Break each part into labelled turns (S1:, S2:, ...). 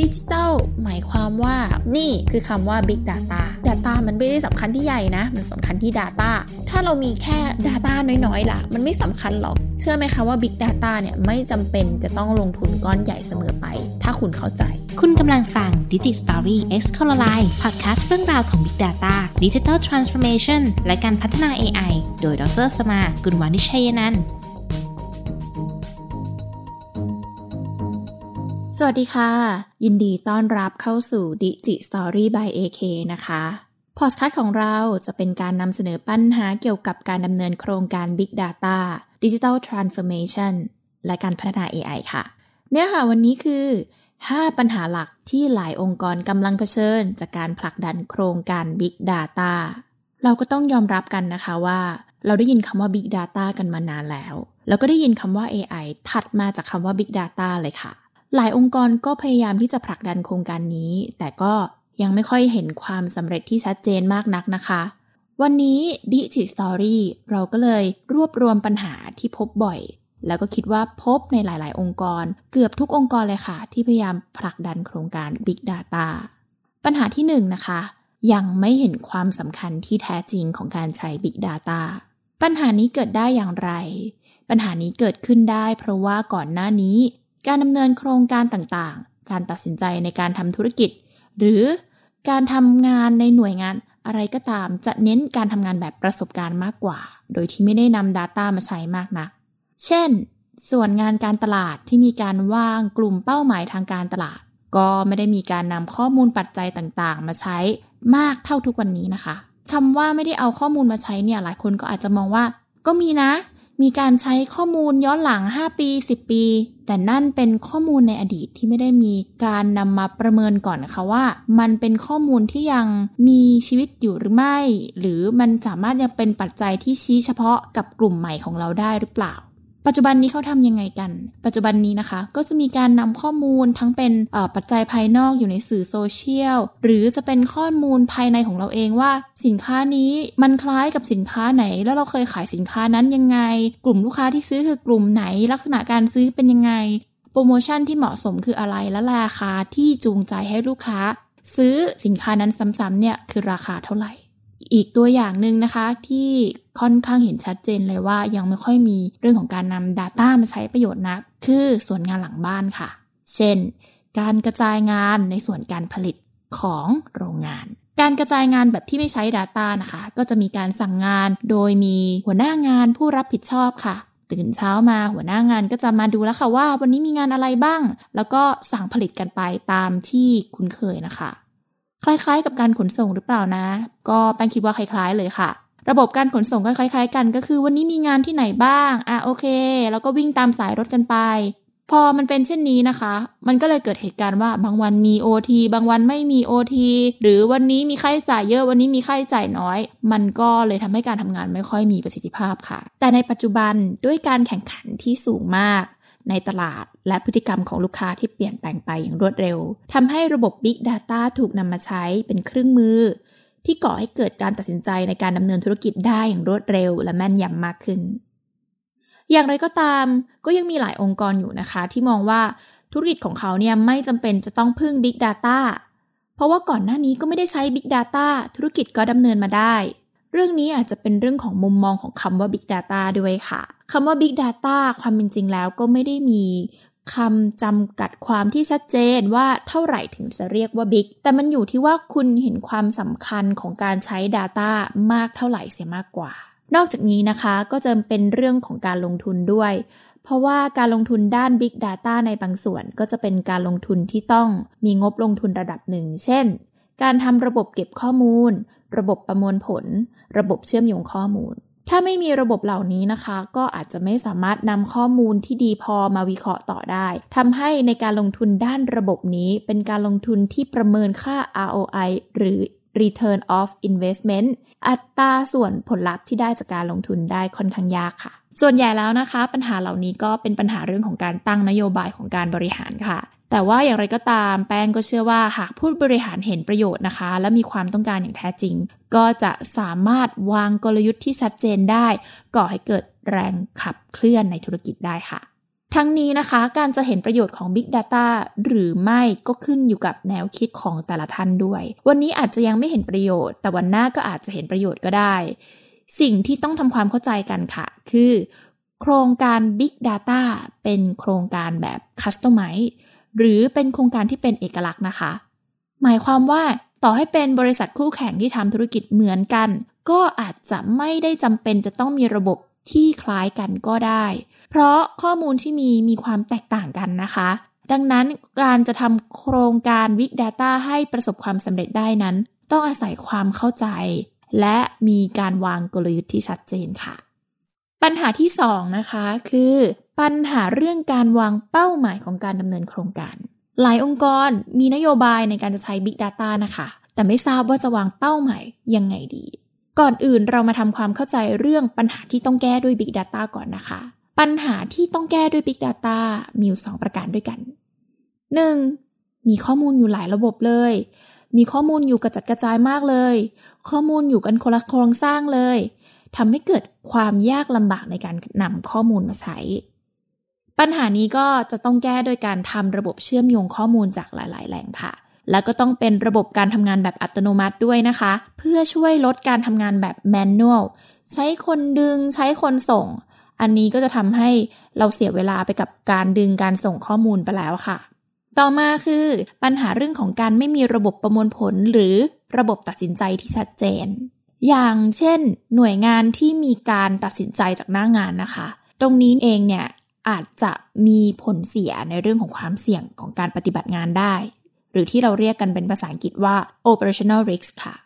S1: ดิจิทัลหมายความว่านี่คือคำว่า Big Data Data มันไม่ได้สำคัญที่ใหญ่นะ มันสำคัญที่ Data ถ้าเรามีแค่ Data น้อยๆล่ะ มันไม่สำคัญหรอก เชื่อไหมคะว่า Big Data เนี่ยไม่จำเป็นจะต้องลงทุนก้อนใหญ่เสมอไป ถ้าคุณเข้าใจ
S2: คุณกำลังฟัง Digi Story X Color p o d c a s t เรื่องราวของ Big Data Digital Transformation และการพัฒนา AI โดยดรสมา กุลวานิชัยนันท์
S1: สวัสดีค่ะ ยินดีต้อนรับเข้าสู่ Digi Story by AK นะคะพอสคัทของเราจะเป็นการนำเสนอปัญหาเกี่ยวกับการดำเนินโครงการ Big Data Digital Transformation และการพัฒนา AI ค่ะ เนื้อหาวันนี้คือ 5 ปัญหาหลักที่หลายองค์กรกำลังเผชิญ จากการผลักดันโครงการ Big Data เราก็ต้องยอมรับกันนะคะว่า เราได้ยินคำว่า Big Data กันมานานแล้ว แล้วก็ได้ยินคำว่า AI ถัดมาจากคำว่า Big Data เลยค่ะ หลายองค์กรก็พยายามที่จะผลักดันโครงการนี้ แต่ก็ยังไม่ค่อยเห็นความสำเร็จที่ชัดเจนมากนักนะคะ วันนี้ Digi Story เราก็เลยรวบรวมปัญหาที่พบบ่อย แล้วก็คิดว่าพบในหลาย ๆ องค์กร เกือบทุกองค์กรเลยค่ะ ที่พยายามผลักดันโครงการ Big Data ปัญหาที่1 นะคะ ยังไม่เห็นความสำคัญที่แท้จริงของการใช้ Big Data ปัญหานี้เกิดได้อย่างไร ปัญหานี้เกิดขึ้นได้ เพราะว่าก่อนหน้านี้ การดำเนินโครงการต่างๆ การตัดสินใจในการทำธุรกิจ หรือการทำงานในหน่วยงานอะไรก็ตามจะเน้นการทำงานแบบประสบการณ์มากกว่า โดยที่ไม่ได้นำ Data มาใช้มากนะัก เช่น ส่วนงานการตลาดที่มีการวางกลุ่มเป้าหมายทางการตลาด ก็ไม่ได้มีการนำข้อมูลปัจจัยต่างๆ มาใช้มากเท่าทุกวันนี้นะคะคำว่าไม่ได้เอาข้อมูลมาใช้เนี่ยหลายคนก็อาจจะมองว่า ก็มีนะ มีการใช้ข้อมูลย้อนหลัง 5 ปี 10 ปี แต่นั่นเป็นข้อมูลในอดีตที่ไม่ได้มีการนำมาประเมินก่อนนะคะว่า มันเป็นข้อมูลที่ยังมีชีวิตอยู่หรือไม่ หรือมันสามารถยังเป็นปัจจัยที่ชี้เฉพาะกับกลุ่มใหม่ของเราได้หรือเปล่า ปัจจุบันนี้เขาทำยังไงกัน ปัจจุบันนี้นะคะ ก็จะมีการนำข้อมูลทั้งเป็นปัจจัยภายนอกอยู่ในสื่อโซเชียล หรือจะเป็นข้อมูลภายในของเราเองว่า สินค้านี้มันคล้ายกับสินค้าไหน แล้วเราเคยขายสินค้านั้นยังไง กลุ่มลูกค้าที่ซื้อคือกลุ่มไหน ลักษณะการซื้อเป็นยังไง โปรโมชั่นที่เหมาะสมคืออะไร และราคาที่จูงใจให้ลูกค้า ซื้อสินค้านั้นซ้ำๆเนี่ยคือราคาเท่าไหร่ อีกตัวอย่างหนึ่งนะคะที่ค่อนข้างเห็นชัดเจนเลยว่ายังไม่ค่อยมีเรื่องของการนำ Data มาใช้ประโยชน์นัก คือส่วนงานหลังบ้านค่ะ เช่น การกระจายงานในส่วนการผลิตของโรงงาน การกระจายงานแบบที่ไม่ใช้ Data นะคะ ก็จะมีการสั่งงานโดยมีหัวหน้างานผู้รับผิดชอบค่ะตื่นเช้ามาหัวหน้างานก็จะมาดูแล้วค่ะว่า วันนี้มีงานอะไรบ้าง แล้วก็สั่งผลิตกันไปตามที่คุ้นเคยนะคะ คล้ายๆ กับการขนส่งหรือเปล่านะ ก็แป้งคิดว่าคล้าย ๆ เลยค่ะ ระบบการขนส่งก็คล้าย ๆ กันก็คือ วันนี้มีงานที่ไหนบ้างอะโอเค แล้วก็วิ่งตามสายรถกันไป พอมันเป็นเช่นนี้นะคะ มันก็เลยเกิดเหตุการณ์ว่าบางวันมี OT บางวันไม่มี OT หรือวันนี้มีค่าใช้จ่ายเยอะวันนี้มีค่าใช้จ่ายน้อย มันก็เลยทำให้การทำงานไม่ค่อยมีประสิทธิภาพค่ะ แต่ในปัจจุบันด้วยการแข่งขันที่สูงมาก ในตลาด และพฤติกรรมของลูกค้าที่เปลี่ยนแปลงไปอย่างรวดเร็วทำให้ระบบ Big Data ถูกนำมาใช้เป็นเครื่องมือ ที่ก่อให้เกิดการตัดสินใจในการดำเนินธุรกิจได้อย่างรวดเร็ว และแม่นยำมากขึ้น อย่างไรก็ตามก็ยังมีหลายองค์กรอยู่นะคะ ที่มองว่าธุรกิจของเขาเนี่ยไม่จำเป็นจะต้องพึ่ง Big Data เพราะว่าก่อนหน้านี้ก็ไม่ได้ใช้ Big Data ธุรกิจก็ดำเนินมาได้ เรื่องนี้อาจจะเป็นเรื่องของมุมมองของคำว่า Big Data ด้วยค่ะ คำว่า Big Data ความเป็นจริงแล้วก็ไม่ได้มีคำจำกัดความที่ชัดเจนว่าเท่าไหร่ถึงจะเรียกว่า Big แต่มันอยู่ที่ว่าคุณเห็นความสำคัญของการใช้ Data มากเท่าไหร่เสียมากกว่า นอกจากนี้นะคะก็จะเป็นเรื่องของการลงทุนด้วย เพราะว่าการลงทุนด้าน Big Data ในบางส่วนก็จะเป็นการลงทุนที่ต้องมีงบลงทุนระดับหนึ่ง เช่น การทำระบบเก็บข้อมูล ระบบประมวลผล ระบบเชื่อมโยงข้อมูล ถ้าไม่มีระบบเหล่านี้นะคะ ก็อาจจะไม่สามารถนำข้อมูลที่ดีพอมาวิเคราะห์ต่อได้ทำให้ในการลงทุนด้านระบบนี้ เป็นการลงทุนที่ประเมินค่า ROI หรือ Return of Investment อัตราส่วนผลลัพธ์ที่ได้จากการลงทุนได้ค่อนข้างยากค่ะ ส่วนใหญ่แล้วนะคะ ปัญหาเหล่านี้ก็เป็นปัญหาเรื่องของการตั้งนโยบายของการบริหารค่ะ แต่ว่าอย่างไรก็ตามแป้งก็เชื่อว่าหากผู้บริหารเห็นประโยชน์นะคะ และมีความต้องการอย่างแท้จริง ก็จะสามารถวางกลยุทธ์ที่ชัดเจนได้ ก่อให้เกิดแรงขับเคลื่อนในธุรกิจได้ค่ะ ทั้งนี้นะคะการจะเห็นประโยชน์ของ Big Data หรือไม่ก็ขึ้นอยู่กับแนวคิดของแต่ละท่านด้วย วันนี้อาจจะยังไม่เห็นประโยชน์ แต่วันหน้าก็อาจจะเห็นประโยชน์ก็ได้ สิ่งที่ต้องทำความเข้าใจกันค่ะ คือ โครงการ Big Data เป็นโครงการแบบ Customize หรือเป็นโครงการที่เป็นเอกลักษณ์นะคะ หมายความว่าต่อให้เป็นบริษัทคู่แข่งที่ทำธุรกิจเหมือนกัน ก็อาจจะไม่ได้จำเป็นจะต้องมีระบบที่คล้ายกันก็ได้ เพราะข้อมูลที่มีมีความแตกต่างกันนะคะ ดังนั้นการจะทำโครงการ Big Data ให้ประสบความสำเร็จได้นั้น ต้องอาศัยความเข้าใจ และมีการวางกลยุทธ์ที่ชัดเจนค่ะ ปัญหาที่ 2 นะคะ คือ ปัญหาเรื่องการวางเป้าหมายของการดำเนินโครงการ หลายองค์กรมีนโยบายในการจะใช้ Big Data นะคะ แต่ไม่ทราบว่าจะวางเป้าหมายยังไงดี ก่อนอื่นเรามาทำความเข้าใจเรื่องปัญหาที่ต้องแก้ด้วย Big Data ก่อนนะคะ ปัญหาที่ต้องแก้ด้วย Big Data มีอยู่2ประการด้วยกัน 1. มีข้อมูลอยู่หลายระบบเลย มีข้อมูลอยู่กระจัดกระจายมากเลย ข้อมูลอยู่กันคนละโครงสร้างเลยทำให้เกิดความยากลำบากในการนำข้อมูลมาใช้ ปัญหานี้ก็จะต้องแก้โดยการทำระบบเชื่อมโยงข้อมูลจากหลาย ๆ แหล่งค่ะ แล้วก็ต้องเป็นระบบการทำงานแบบอัตโนมัติด้วยนะคะ เพื่อช่วยลดการทำงานแบบแมนนวลใช้คนดึงใช้คนส่ง อันนี้ก็จะทำให้เราเสียเวลาไปกับการดึงการส่งข้อมูลไปแล้วค่ะ ต่อมาคือปัญหาเรื่องของการไม่มีระบบประมวลผลหรือระบบตัดสินใจที่ชัดเจน อย่างเช่น หน่วยงานที่มีการตัดสินใจจากหน้างานนะคะ ตรงนี้เองเนี่ย อาจจะมีผลเสียในเรื่องของความเสี่ยงของการปฏิบัติงานได้ หรือที่เราเรียกกันเป็นภาษาอังกฤษว่า operational risk ค่ะ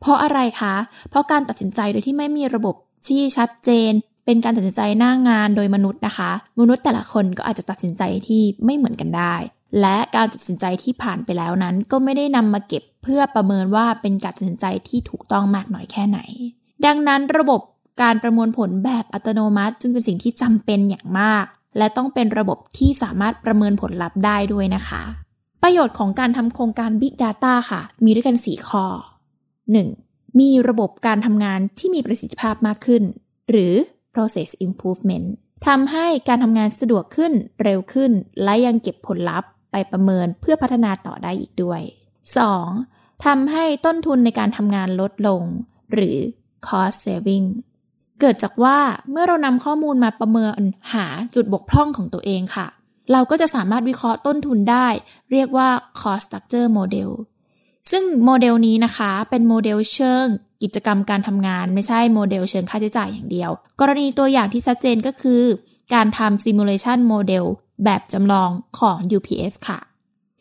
S1: เพราะอะไรคะ เพราะการตัดสินใจโดยที่ไม่มีระบบที่ชัดเจน เป็นการตัดสินใจหน้างานโดยมนุษย์นะคะ มนุษย์แต่ละคนก็อาจจะตัดสินใจที่ไม่เหมือนกันได้ และการตัดสินใจที่ผ่านไปแล้วนั้น ก็ไม่ได้นำมาเก็บเพื่อประเมินว่าเป็นการตัดสินใจที่ถูกต้องมากน้อยแค่ไหน ดังนั้นระบบ การประมวลผลแบบอัตโนมัติ จึงเป็นสิ่งที่จำเป็นอย่างมาก และต้องเป็นระบบที่สามารถประเมินผลลัพธ์ได้ด้วยนะคะ ประโยชน์ของการทำโครงการ Big Data ค่ะ มีด้วยกัน 4 ข้อ 1. มีระบบการทำงานที่มีประสิทธิภาพมากขึ้น หรือ process improvement ทำให้การทำงานสะดวกขึ้นเร็วขึ้น และยังเก็บผลลัพธ์ไปประเมินเพื่อพัฒนาต่อได้อีกด้วย 2. ทำให้ต้นทุนในการทำงานลดลง หรือ cost saving เกิดจากว่าเมื่อเรานำข้อมูลมาประเมินหาจุดบกพร่องของตัวเองค่ะ เราก็จะสามารถวิเคราะห์ต้นทุนได้ เรียกว่า cost structure model ซึ่งโมเดลนี้นะคะเป็นโมเดลเชิง กิจกรรมการทำงาน ไม่ใช่โมเดลเชิงค่าใช้จ่ายอย่างเดียว กรณีตัวอย่างที่ชัดเจนก็คือ การทำ simulation model แบบจำลองของ UPS ค่ะ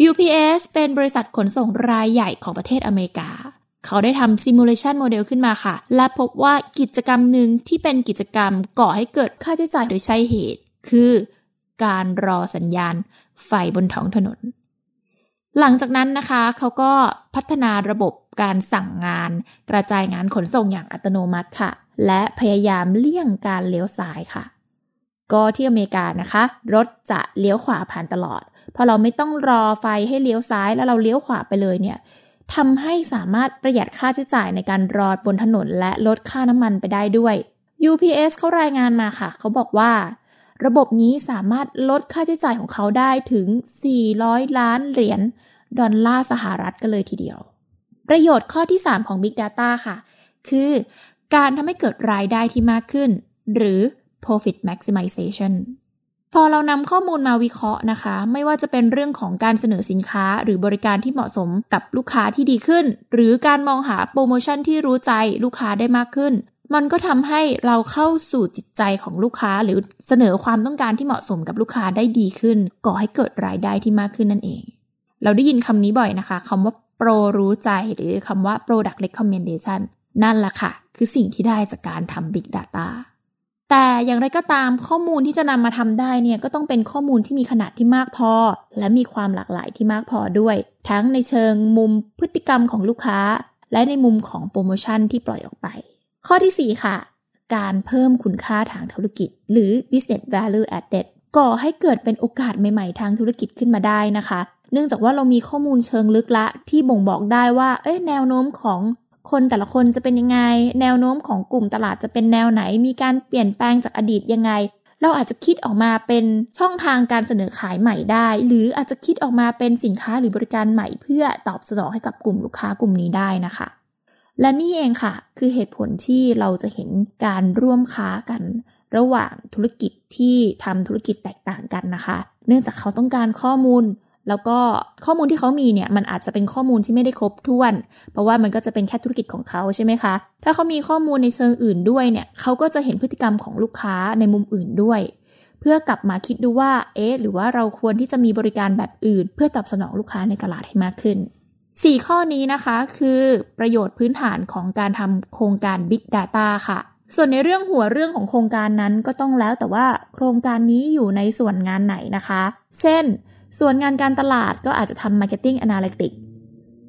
S1: UPS เป็นบริษัทขนส่งรายใหญ่ของประเทศอเมริกา เขาได้ทำ simulation model ขึ้นมาค่ะ และพบว่ากิจกรรมหนึ่งที่เป็นกิจกรรมก่อให้เกิดค่าใช้จ่ายโดยใช่เหตุ คือการรอสัญญาณไฟบนท้องถนน หลังจากนั้นนะคะ เขาก็พัฒนาระบบการสั่งงาน กระจายงานขนส่งอย่างอัตโนมัติค่ะ และพยายามเลี่ยงการเลี้ยวซ้ายค่ะ ก็ที่อเมริกานะคะ รถจะเลี้ยวขวาผ่านตลอดพอเราไม่ต้องรอไฟให้เลี้ยวซ้ายแล้วเราเลี้ยวขวาไปเลยเนี่ย ทำให้สามารถประหยัดค่าใช้จ่ายในการรอบนถนนและลดค่าน้ำมันไปได้ด้วย UPS เขารายงานมาค่ะ เขาบอกว่า ระบบนี้สามารถลดค่าใช้จ่ายของเขาได้ถึง 400 ล้านเหรียญดอลลาร์สหรัฐกันเลยทีเดียว ประโยชน์ข้อที่ 3 ของ Big Data ค่ะ คือการทำให้เกิดรายได้ที่มากขึ้น หรือ profit maximization พอเรานำข้อมูลมาวิเคราะห์นะคะ ไม่ว่าจะเป็นเรื่องของการเสนอสินค้า หรือบริการที่เหมาะสมกับลูกค้าที่ดีขึ้น หรือการมองหาโปรโมชั่นที่รู้ใจลูกค้าได้มากขึ้น มันก็ทำให้เราเข้าสู่จิตใจของลูกค้า หรือเสนอความต้องการที่เหมาะสมกับลูกค้าได้ดีขึ้น ก่อให้เกิดรายได้ที่มากขึ้นนั่นเอง เราได้ยินคำนี้บ่อยนะคะคำว่าโปรรู้ใจหรือคำว่า product recommendation นั่นแหละค่ะ คือสิ่งที่ได้จากการทำ big data แต่อย่างไรก็ตามข้อมูลที่จะนำมาทำได้เนี่ยก็ต้องเป็นข้อมูลที่มีขนาดที่มากพอ และมีความหลากหลายที่มากพอด้วย ทั้งในเชิงมุมพฤติกรรมของลูกค้า และในมุมของโปรโมชั่นที่ปล่อยออกไป ข้อที่ 4 ค่ะ การเพิ่มคุณค่าทางธุรกิจ หรือ business value added ก่อให้เกิดเป็นโอกาสใหม่ๆ ทางธุรกิจขึ้นมาได้นะคะ เนื่องจากว่าเรามีข้อมูลเชิงลึกละที่บ่งบอกได้ว่าเอ้ยแนวโน้มของ คนแต่ละคนจะเป็นยังไง แนวโน้มของกลุ่มตลาดจะเป็นแนวไหน มีการเปลี่ยนแปลงจากอดีตยังไง เราอาจจะคิดออกมาเป็นช่องทางการเสนอขายใหม่ได้ หรืออาจจะคิดออกมาเป็นสินค้าหรือบริการใหม่ เพื่อตอบสนองให้กับกลุ่มลูกค้ากลุ่มนี้ได้นะคะ และนี่เองค่ะ คือเหตุผลที่เราจะเห็นการร่วมค้ากัน ระหว่างธุรกิจที่ทำธุรกิจแตกต่างกันนะคะ เนื่องจากเขาต้องการข้อมูล แล้วก็ข้อมูลที่เขามีเนี่ยมันอาจจะเป็นข้อมูลที่ไม่ได้ครบถ้วน เพราะว่ามันก็จะเป็นแค่ธุรกิจของเขาใช่ไหมคะ ถ้าเขามีข้อมูลในเชิงอื่นด้วยเนี่ยเขาก็จะเห็นพฤติกรรมของลูกค้าในมุมอื่นด้วย เพื่อกลับมาคิดดูว่าเอ๊ะหรือว่าเราควรที่จะมีบริการแบบอื่น เพื่อตอบสนองลูกค้าในตลาดให้มากขึ้น 4 ข้อนี้นะคะคือประโยชน์พื้นฐานของการทำโครงการ Big Data ค่ะส่วนในเรื่องหัวเรื่องของโครงการนั้นก็ต้องแล้วแต่ว่าโครงการนี้อยู่ในส่วนงานไหนนะคะ เช่น ส่วนงานการตลาดก็อาจจะทำ Marketing Analytics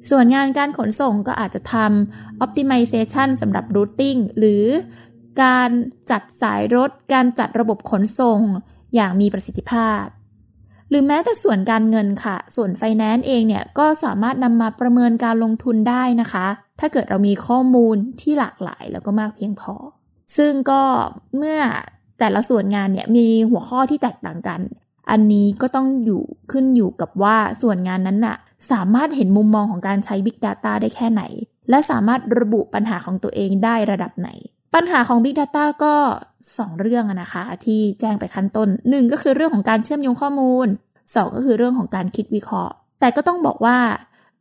S1: ส่วนงานการขนส่งก็อาจจะทำ Optimization สำหรับ Routing หรือการจัดสายรถ การจัดระบบขนส่งอย่างมีประสิทธิภาพ หรือแม้แต่ส่วนการเงินค่ะ ส่วนไฟแนนซ์เองเนี่ย ก็สามารถนำมาประเมินการลงทุนได้นะคะ ถ้าเกิดเรามีข้อมูลที่หลากหลายแล้วก็มากเพียงพอ ซึ่งก็เมื่อแต่ละส่วนงานเนี่ยมีหัวข้อที่แตกต่างกัน อันนี้ก็ต้องอยู่ขึ้นอยู่กับว่าส่วนงานนั้นน่ะสามารถเห็นมุมมองของการใช้ Big Data ได้แค่ไหน และสามารถระบุปัญหาของตัวเองได้ระดับไหน ปัญหาของ Big Data ก็ 2 เรื่องนะคะ ที่แจ้งไปขั้นต้น 1 ก็คือเรื่องของการเชื่อมโยงข้อมูล 2 ก็คือเรื่องของการคิดวิเคราะห์ แต่ก็ต้องบอกว่า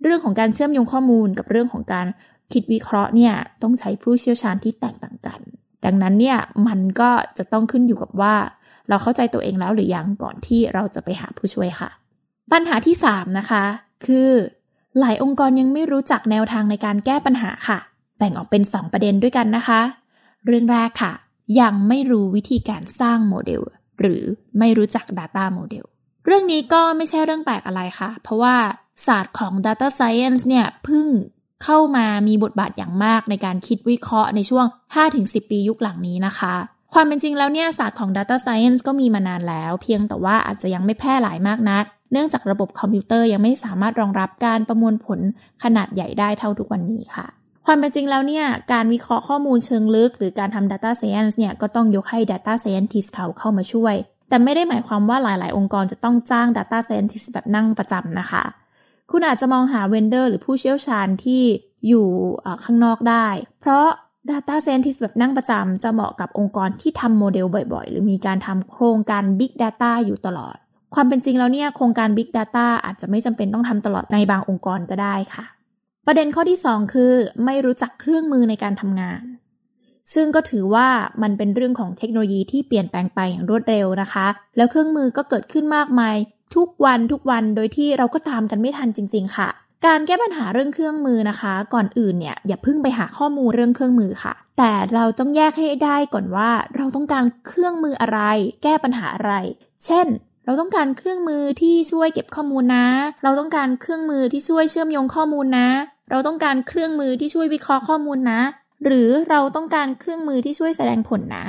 S1: เรื่องของการเชื่อมโยงข้อมูลกับเรื่องของการคิดวิเคราะห์เนี่ยต้องใช้ผู้เชี่ยวชาญที่แตกต่างกัน ดังนั้นเนี่ยมันก็จะต้องขึ้นอยู่กับว่า เราเข้าใจตัวเองแล้วหรือยังก่อนที่เราจะไปหาผู้ช่วยค่ะ ปัญหาที่ 3 นะคะ คือ หลายองค์กรยังไม่รู้จักแนวทางในการแก้ปัญหาค่ะ แบ่งออกเป็น 2 ประเด็นด้วยกันนะคะ เรื่องแรกค่ะ ยังไม่รู้วิธีการสร้างโมเดลหรือไม่รู้จัก Data Model เรื่องนี้ก็ไม่ใช่เรื่องแปลกอะไรค่ะ เพราะว่าศาสตร์ของ Data Science เนี่ยเพิ่งเข้ามามีบทบาทอย่างมากในการคิดวิเคราะห์ในช่วง 5-10 ปียุคหลังนี้นะคะ ความเป็นจริงแล้วเนี่ยศาสตร์ของ Data Science ก็มีมานานแล้ว เพียงแต่ว่าอาจจะยังไม่แพร่หลายมากนัก เนื่องจากระบบคอมพิวเตอร์ยังไม่สามารถรองรับการประมวลผลขนาดใหญ่ได้เท่าทุกวันนี้ค่ะ ความเป็นจริงแล้วเนี่ยการวิเคราะห์ข้อมูลเชิงลึก หรือการทำ Data Science เนี่ยก็ต้องยกให้ Data Scientist เขาเข้ามาช่วย แต่ไม่ได้หมายความว่าหลาย ๆ องค์กรจะต้องจ้าง Data Scientist แบบนั่งประจำนะคะ คุณอาจจะมองหาเวนเดอร์หรือผู้เชี่ยวชาญที่อยู่ข้างนอกได้ เพราะ Data Scientist แบบนั่งประจำจะเหมาะกับองค์กรที่ทำโมเดลบ่อยๆ หรือมีการทำโครงการ Big Data อยู่ตลอด ความเป็นจริงแล้วเนี่ยโครงการ Big Data อาจจะไม่จำเป็นต้องทำตลอดในบางองค์กรก็ได้ค่ะ ประเด็นข้อที่ 2 คือ ไม่รู้จักเครื่องมือในการทำงาน ซึ่งก็ถือว่ามันเป็นเรื่องของเทคโนโลยีที่เปลี่ยนแปลงไปอย่างรวดเร็วนะคะ แล้วเครื่องมือก็เกิดขึ้นมากมาย ทุกวันทุกวันโดยที่เราก็ตามกันไม่ทันจริง ๆ ค่ะ การแก้ปัญหาเรื่องเครื่องมือนะคะ ก่อนอื่นเนี่ยอย่าเพิ่งไปหาข้อมูลเรื่องเครื่องมือค่ะ แต่เราต้องแยกให้ได้ก่อนว่า เราต้องการเครื่องมืออะไร แก้ปัญหาอะไร เช่น เราต้องการเครื่องมือที่ช่วยเก็บข้อมูลนะ เราต้องการเครื่องมือที่ช่วยเชื่อมโยงข้อมูลนะ เราต้องการเครื่องมือที่ช่วยวิเคราะห์ข้อมูลนะ หรือเราต้องการเครื่องมือที่ช่วยแสดงผลนะ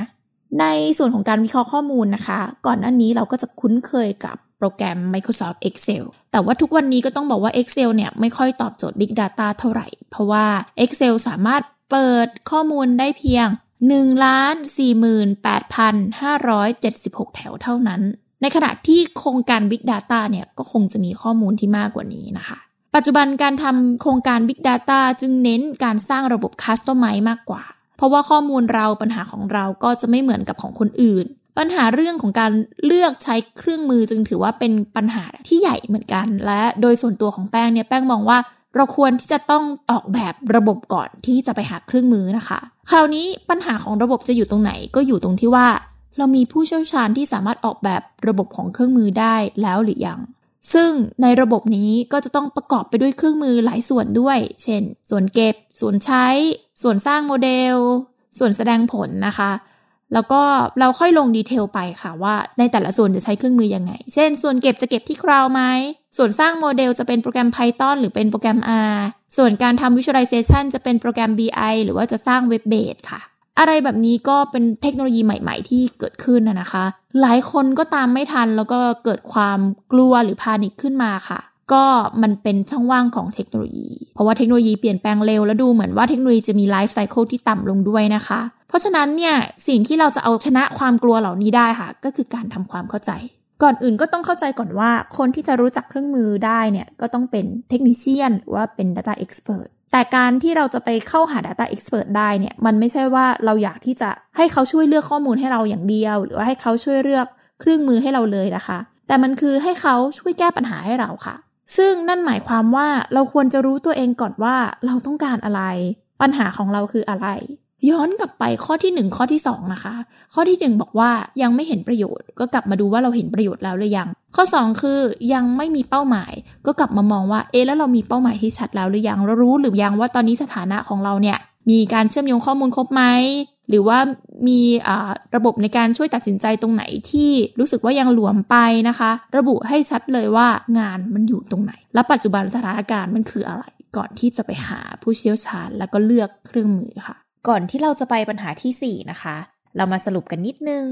S1: ในส่วนของการวิเคราะห์ข้อมูลนะคะ ก่อนหน้านี้เราก็จะคุ้นเคยกับ โปรแกรม Microsoft Excel แต่ว่าทุกวันนี้ก็ต้องบอกว่า Excel เนี่ยไม่ค่อยตอบโจทย์ Big Data เท่าไหร่ เพราะว่า Excel สามารถเปิดข้อมูลได้เพียง1,48,576 แถวเท่านั้น ในขณะที่โครงการ Big Data เนี่ยก็คงจะมีข้อมูลที่มากกว่านี้นะคะปัจจุบันการทำโครงการ Big Data จึงเน้นการสร้างระบบ Customize มากกว่า เพราะว่าข้อมูลเราปัญหาของเราก็จะไม่เหมือนกับของคนอื่น ปัญหาเรื่องของการเลือกใช้เครื่องมือจึงถือว่าเป็นปัญหาที่ใหญ่เหมือนกัน และโดยส่วนตัวของแป้งเนี่ยแป้งมองว่าเราควรที่จะต้องออกแบบระบบก่อนที่จะไปหาเครื่องมือนะคะ คราวนี้ปัญหาของระบบจะอยู่ตรงไหนก็อยู่ตรงที่ว่า เรามีผู้เชี่ยวชาญที่สามารถออกแบบระบบของเครื่องมือได้แล้วหรือยัง ซึ่งในระบบนี้ก็จะต้องประกอบไปด้วยเครื่องมือหลายส่วนด้วย เช่น ส่วนเก็บ ส่วนใช้ ส่วนสร้างโมเดล ส่วนแสดงผลนะคะ แล้วก็เราค่อยลง detail ไปค่ะว่าในแต่ละส่วนจะใช้เครื่องมือยังไง เช่น ส่วนเก็บจะเก็บที่ Cloud ไหม ส่วนสร้างโมเดลจะเป็นโปรแกรม Python หรือเป็นโปรแกรม R ส่วนการทำ Visualization จะเป็นโปรแกรม BI หรือว่าจะสร้าง web-based ค่ะ อะไรแบบนี้ก็เป็นเทคโนโลยีใหม่ๆ ที่เกิดขึ้นนะคะ หลายคนก็ตามไม่ทันแล้วก็เกิดความกลัวหรือ panic ขึ้นมาค่ะก็มันเป็นช่องว่างของเทคโนโลยี เพราะว่าเทคโนโลยีเปลี่ยนแปลงเร็ว แล้วดูเหมือนว่าเทคโนโลยีจะมีไลฟ์ไซเคิลที่ต่ำลงด้วยนะคะ เพราะฉะนั้นเนี่ยสิ่งที่เราจะเอาชนะความกลัวเหล่านี้ได้ค่ะ ก็คือการทำความเข้าใจ ก่อนอื่นก็ต้องเข้าใจก่อนว่า คนที่จะรู้จักเครื่องมือได้เนี่ยก็ต้องเป็นเทคนิชเชียนหรือว่าเป็น Data Expert แต่การที่เราจะไปเข้าหา Data Expert ได้เนี่ยมันไม่ใช่ว่าเราอยากที่จะให้เขาช่วยเลือกข้อมูลให้เราอย่างเดียว หรือว่าให้เขาช่วยเลือกเครื่องมือให้เราเลยนะคะ แต่มันคือให้เขาช่วยแก้ปัญหาให้เราค่ะ ซึ่งนั่นหมายความว่าเราควรจะรู้ตัวเองก่อนว่าเราต้องการอะไร ปัญหาของเราคืออะไร ย้อนกลับไปข้อที่ 1 ข้อที่2นะคะ ข้อที่ 1 บอกว่ายังไม่เห็นประโยชน์ ก็กลับมาดูว่าเราเห็นประโยชน์แล้วหรือยัง ข้อ 2 คือยังไม่มีเป้าหมาย ก็กลับมามองว่าเอ๊แล้วเรามีเป้าหมายที่ชัดแล้วหรือยังเรารู้หรือยังว่าตอนนี้สถานะของเราเนี่ยมีการเชื่อมโยงข้อมูลครบไหมหรือว่ามีระบบในการช่วยตัดสินใจตรงไหนที่รู้สึกว่ายังหลวมไปนะคะ ระบุให้ชัดเลยว่างานมันอยู่ตรงไหน และปัจจุบันสถานการณ์มันคืออะไร ก่อนที่จะไปหาผู้เชี่ยวชาญ แล้วก็เลือกเครื่องมือค่ะ ก่อนที่เราจะไปปัญหาที่ 4 นะคะ เรามาสรุปกันนิดนึง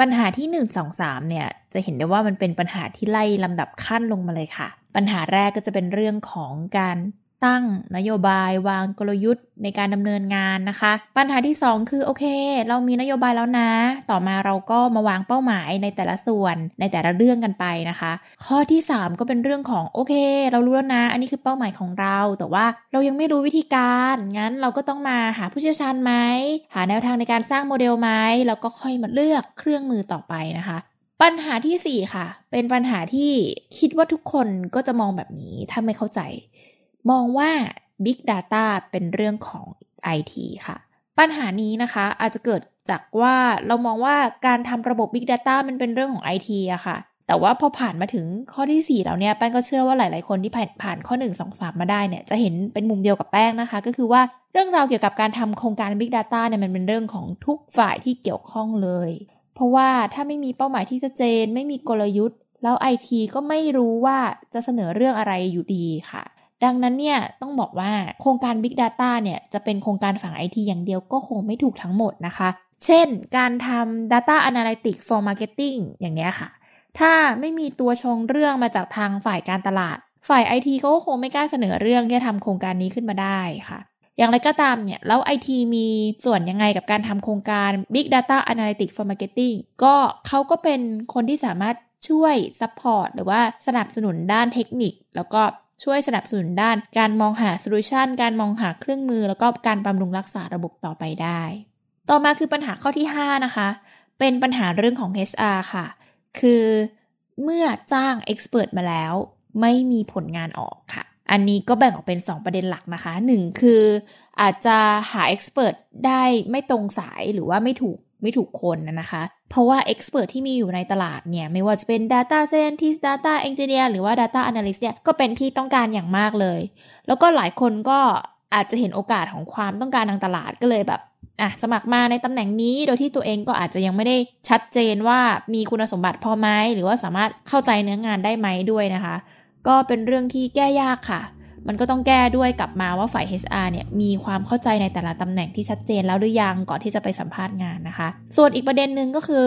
S1: ปัญหาที่ 1 2 3 เนี่ย จะเห็นได้ว่ามันเป็นปัญหาที่ไล่ลำดับขั้นลงมาเลยค่ะ ปัญหาแรกก็จะเป็นเรื่องของการ ตั้งนโยบายวางกลยุทธ์ในการดำเนินงานนะคะ ปัญหาที่ 2 คือโอเค เรามีนโยบายแล้วนะ ต่อมาเราก็มาวางเป้าหมายในแต่ละส่วนในแต่ละเรื่องกันไปนะคะ ข้อที่ 3 ก็เป็นเรื่องของโอเค เรารู้แล้วนะ อันนี้คือเป้าหมายของเรา แต่ว่าเรายังไม่รู้วิธีการงั้นเราก็ต้องมาหาผู้เชี่ยวชาญไหมหาแนวทางในการสร้างโมเดลไหมแล้วก็ค่อยมาเลือกเครื่องมือต่อไปนะคะปัญหาที่ 4 ค่ะ เป็นปัญหาที่คิดว่าทุกคนก็จะมองแบบนี้ถ้าไม่เข้าใจ มองว่า Big Data เป็นเรื่องของ IT ค่ะ ปัญหานี้นะคะอาจจะเกิดจากว่าเรามองว่าการทำระบบ Big Data มันเป็นเรื่องของ IT อะค่ะ แต่ว่าพอผ่านมาถึงข้อที่ 4 แล้วเนี่ย แป้งก็เชื่อว่าหลาย ๆ คนที่ผ่านผ่านข้อ 1 2 3 มาได้เนี่ย จะเห็นเป็นมุมเดียวกับแป้งนะคะ ก็คือว่าเรื่องราวเกี่ยวกับการทำโครงการ Big Data เนี่ยมันเป็นเรื่องของทุกฝ่ายที่เกี่ยวข้องเลย เพราะว่าถ้าไม่มีเป้าหมายที่ชัดเจน ไม่มีกลยุทธ์ แล้วไอทีก็ไม่รู้ว่าจะเสนอเรื่องอะไรอยู่ดีค่ะ ดังนั้นเนี่ยต้องบอกว่าโครงการ Big Data เนี่ยจะเป็นโครงการฝั่งไอทีอย่างเดียวก็คงไม่ถูกทั้งหมดนะคะ เช่น การทำ Data Analytics for Marketing อย่างเนี้ยค่ะ ถ้าไม่มีตัวชงเรื่องมาจากทางฝ่ายการตลาด ฝ่ายไอทีก็คงไม่กล้าเสนอเรื่องที่จะทำโครงการนี้ขึ้นมาได้ค่ะอย่างไรก็ตามเนี่ย แล้วไอทีมีส่วนยังไงกับการทำโครงการ Big Data Analytics for Marketing ก็เขาก็เป็นคนที่สามารถช่วย support หรือว่าสนับสนุนด้านเทคนิค แล้วก็ ช่วยสนับสนุนด้านการมองหา solution การมองหาเครื่องมือ แล้วก็การบำรุงรักษาระบบต่อไปได้ ต่อมาคือปัญหาข้อที่ 5 นะคะ เป็นปัญหาเรื่องของ HR ค่ะ คือเมื่อจ้าง expert มาแล้ว ไม่มีผลงานออกค่ะ อันนี้ก็แบ่งออกเป็น 2 ประเด็นหลักนะคะ 1 คืออาจจะหาเอ็กซ์เพรสได้ไม่ตรงสายหรือว่าไม่ถูกไม่ถูกคนนะคะเพราะว่า Expert ที่มีอยู่ในตลาดเนี่ย ไม่ว่าจะเป็น Data Scientist Data Engineer หรือว่า Data Analyst เนี่ย ก็เป็นที่ต้องการอย่างมากเลย แล้วก็หลายคนก็อาจจะเห็นโอกาสของความต้องการทางตลาดก็เลยแบบอะสมัครมาในตำแหน่งนี้โดยที่ตัวเองก็อาจจะยังไม่ได้ชัดเจนว่ามีคุณสมบัติพอไหมหรือว่าสามารถเข้าใจเนื้องานได้ไหมด้วยนะคะ ก็เป็นเรื่องที่แก้ยากค่ะ มันก็ต้องแก้ด้วยกลับมาว่าฝ่าย HR เนี่ยมีความเข้าใจในแต่ละตำแหน่งที่ชัดเจนแล้วหรือยังก่อนที่จะไปสัมภาษณ์งานนะคะ ส่วนอีกประเด็นหนึ่งก็คือ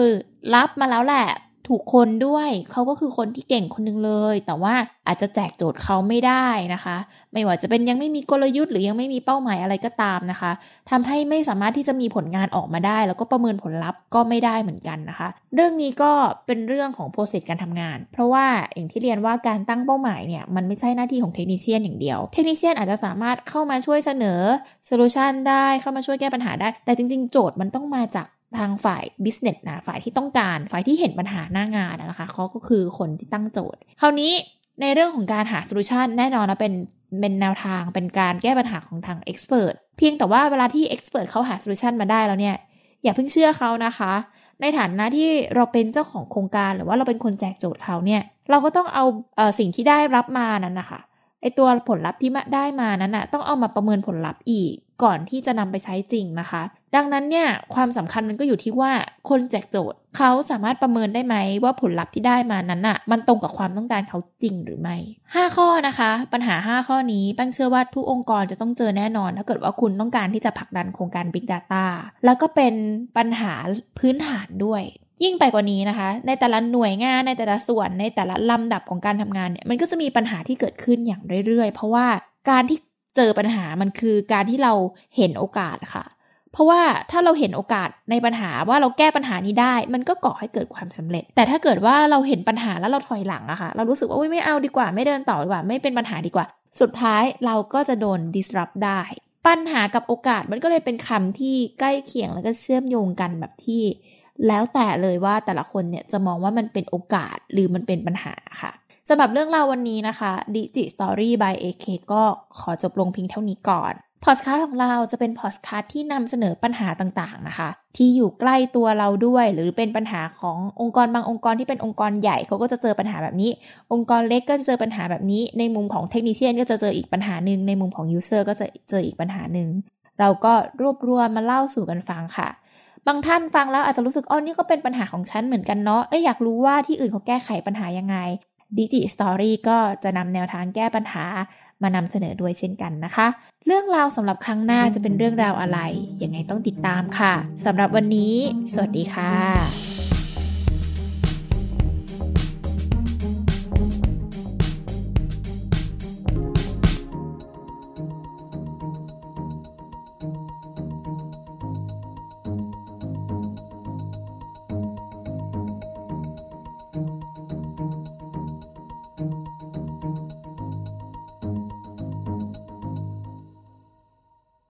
S1: รับมาแล้วแหละ ถูกคนด้วย เขาก็คือคนที่เก่งคนนึงเลย แต่ว่าอาจจะแจกโจทย์เขาไม่ได้นะคะ ไม่ว่าจะเป็นยังไม่มีกลยุทธ์หรือยังไม่มีเป้าหมายอะไรก็ตามนะคะทำให้ไม่สามารถที่จะมีผลงานออกมาได้ แล้วก็ประเมินผลลัพธ์ก็ไม่ได้เหมือนกันนะคะ เรื่องนี้ก็เป็นเรื่องของ process การทำงาน เพราะว่าอย่างที่เรียนว่าการตั้งเป้าหมายเนี่ยมันไม่ใช่หน้าที่ของ technician อย่างเดียว technician อาจจะสามารถเข้ามาช่วยเสนอ solution ได้เข้ามาช่วยแก้ปัญหาได้ แต่จริง ๆ โจทย์มันต้องมาจาก ทางฝ่าย business นะฝ่ายที่ต้องการ ฝ่ายที่เห็นปัญหาหน้างานนะคะเขาก็คือคนที่ตั้งโจทย์ คราวนี้ในเรื่องของการหา solution แน่นอนนะเป็นเป็นแนวทางเป็นการแก้ปัญหาของทาง expert เพรสเพียงแต่ว่าเวลาที่ expert เพรสเขาหาโซลูชันมาได้แล้วเนี่ย อย่าเพิ่งเชื่อเขานะคะ ในฐานะที่เราเป็นเจ้าของโครงการหรือว่าเราเป็นคนแจกโจทย์เขาเนี่ย เราก็ต้องเอาเออสิ่งที่ได้รับมานั้นนะคะ ไอตัวผลลัพธ์ที่ได้มานั้นนะต้องเอามาประเมินผลลัพธ์อีก ก่อนที่จะนำไปใช้จริงนะคะ ดังนั้นเนี่ยความสำคัญมันก็อยู่ที่ว่าคนแจกโจทย์เขาสามารถประเมินได้ไหมว่าผลลัพธ์ที่ได้มานั้นอะมันตรงกับความต้องการเขาจริงหรือไม่ 5 ข้อนะคะ ปัญหา 5 ข้อนี้แป้งเชื่อว่าทุกองค์กรจะต้องเจอแน่นอน ถ้าเกิดว่าคุณต้องการที่จะผลักดันโครงการ Big Data แล้วก็เป็นปัญหาพื้นฐานด้วย ยิ่งไปกว่านี้นะคะ ในแต่ละหน่วยงานในแต่ละส่วนในแต่ละลำดับของการทำงานเนี่ยมันก็จะมีปัญหาที่เกิดขึ้นอย่างเรื่อยๆ เพราะว่าการที่เจอปัญหามันคือการที่เราเห็นโอกาสค่ะ เพราะว่าถ้าเราเห็นโอกาสในปัญหาว่าเราแก้ปัญหานี้ได้ มันก็ก่อให้เกิดความสำเร็จ แต่ถ้าเกิดว่าเราเห็นปัญหาแล้วเราถอยหลังอะค่ะเรารู้สึกว่าไม่เอาดีกว่าไม่เดินต่อดีกว่า ไม่เป็นปัญหาดีกว่า สุดท้ายเราก็จะโดน disrupt ได้ปัญหากับโอกาสมันก็เลยเป็นคำที่ใกล้เคียงแล้วก็เชื่อมโยงกันแบบที่ แล้วแต่เลยว่าแต่ละคนเนี่ยจะมองว่ามันเป็นโอกาสหรือมันเป็นปัญหาค่ะสำหรับเรื่องราววันนี้นะคะ Digi Story by AK ก็ขอจบลงเพียงเท่านี้ก่อนพอดคาสต์ของเราจะเป็นพอดคาสต์ที่นำเสนอปัญหาต่างๆนะคะ ที่อยู่ใกล้ตัวเราด้วย หรือเป็นปัญหาขององค์กรบางองค์กรที่เป็นองค์กรใหญ่เขาก็จะเจอปัญหาแบบนี้ องค์กรเล็กก็จะเจอปัญหาแบบนี้ ในมุมของ technician ก็จะเจออีกปัญหาหนึ่งในมุมของ user ก็จะเจออีกปัญหาหนึ่งเราก็รวบรวมมาเล่าสู่กันฟังค่ะ บางท่านฟังแล้วอาจจะรู้สึกอ๋อนี่ก็เป็นปัญหาของฉันเหมือนกันเนาะเอ้ยอยากรู้ว่าที่อื่นเขาแก้ไขปัญหายังไงดิจิสตอรี่ก็จะนำแนวทางแก้ปัญหามานำเสนอด้วยเช่นกันนะคะ เรื่องราวสำหรับครั้งหน้าจะเป็นเรื่องราวอะไรยังไงต้องติดตามค่ะสำหรับวันนี้ สวัสดีค่ะ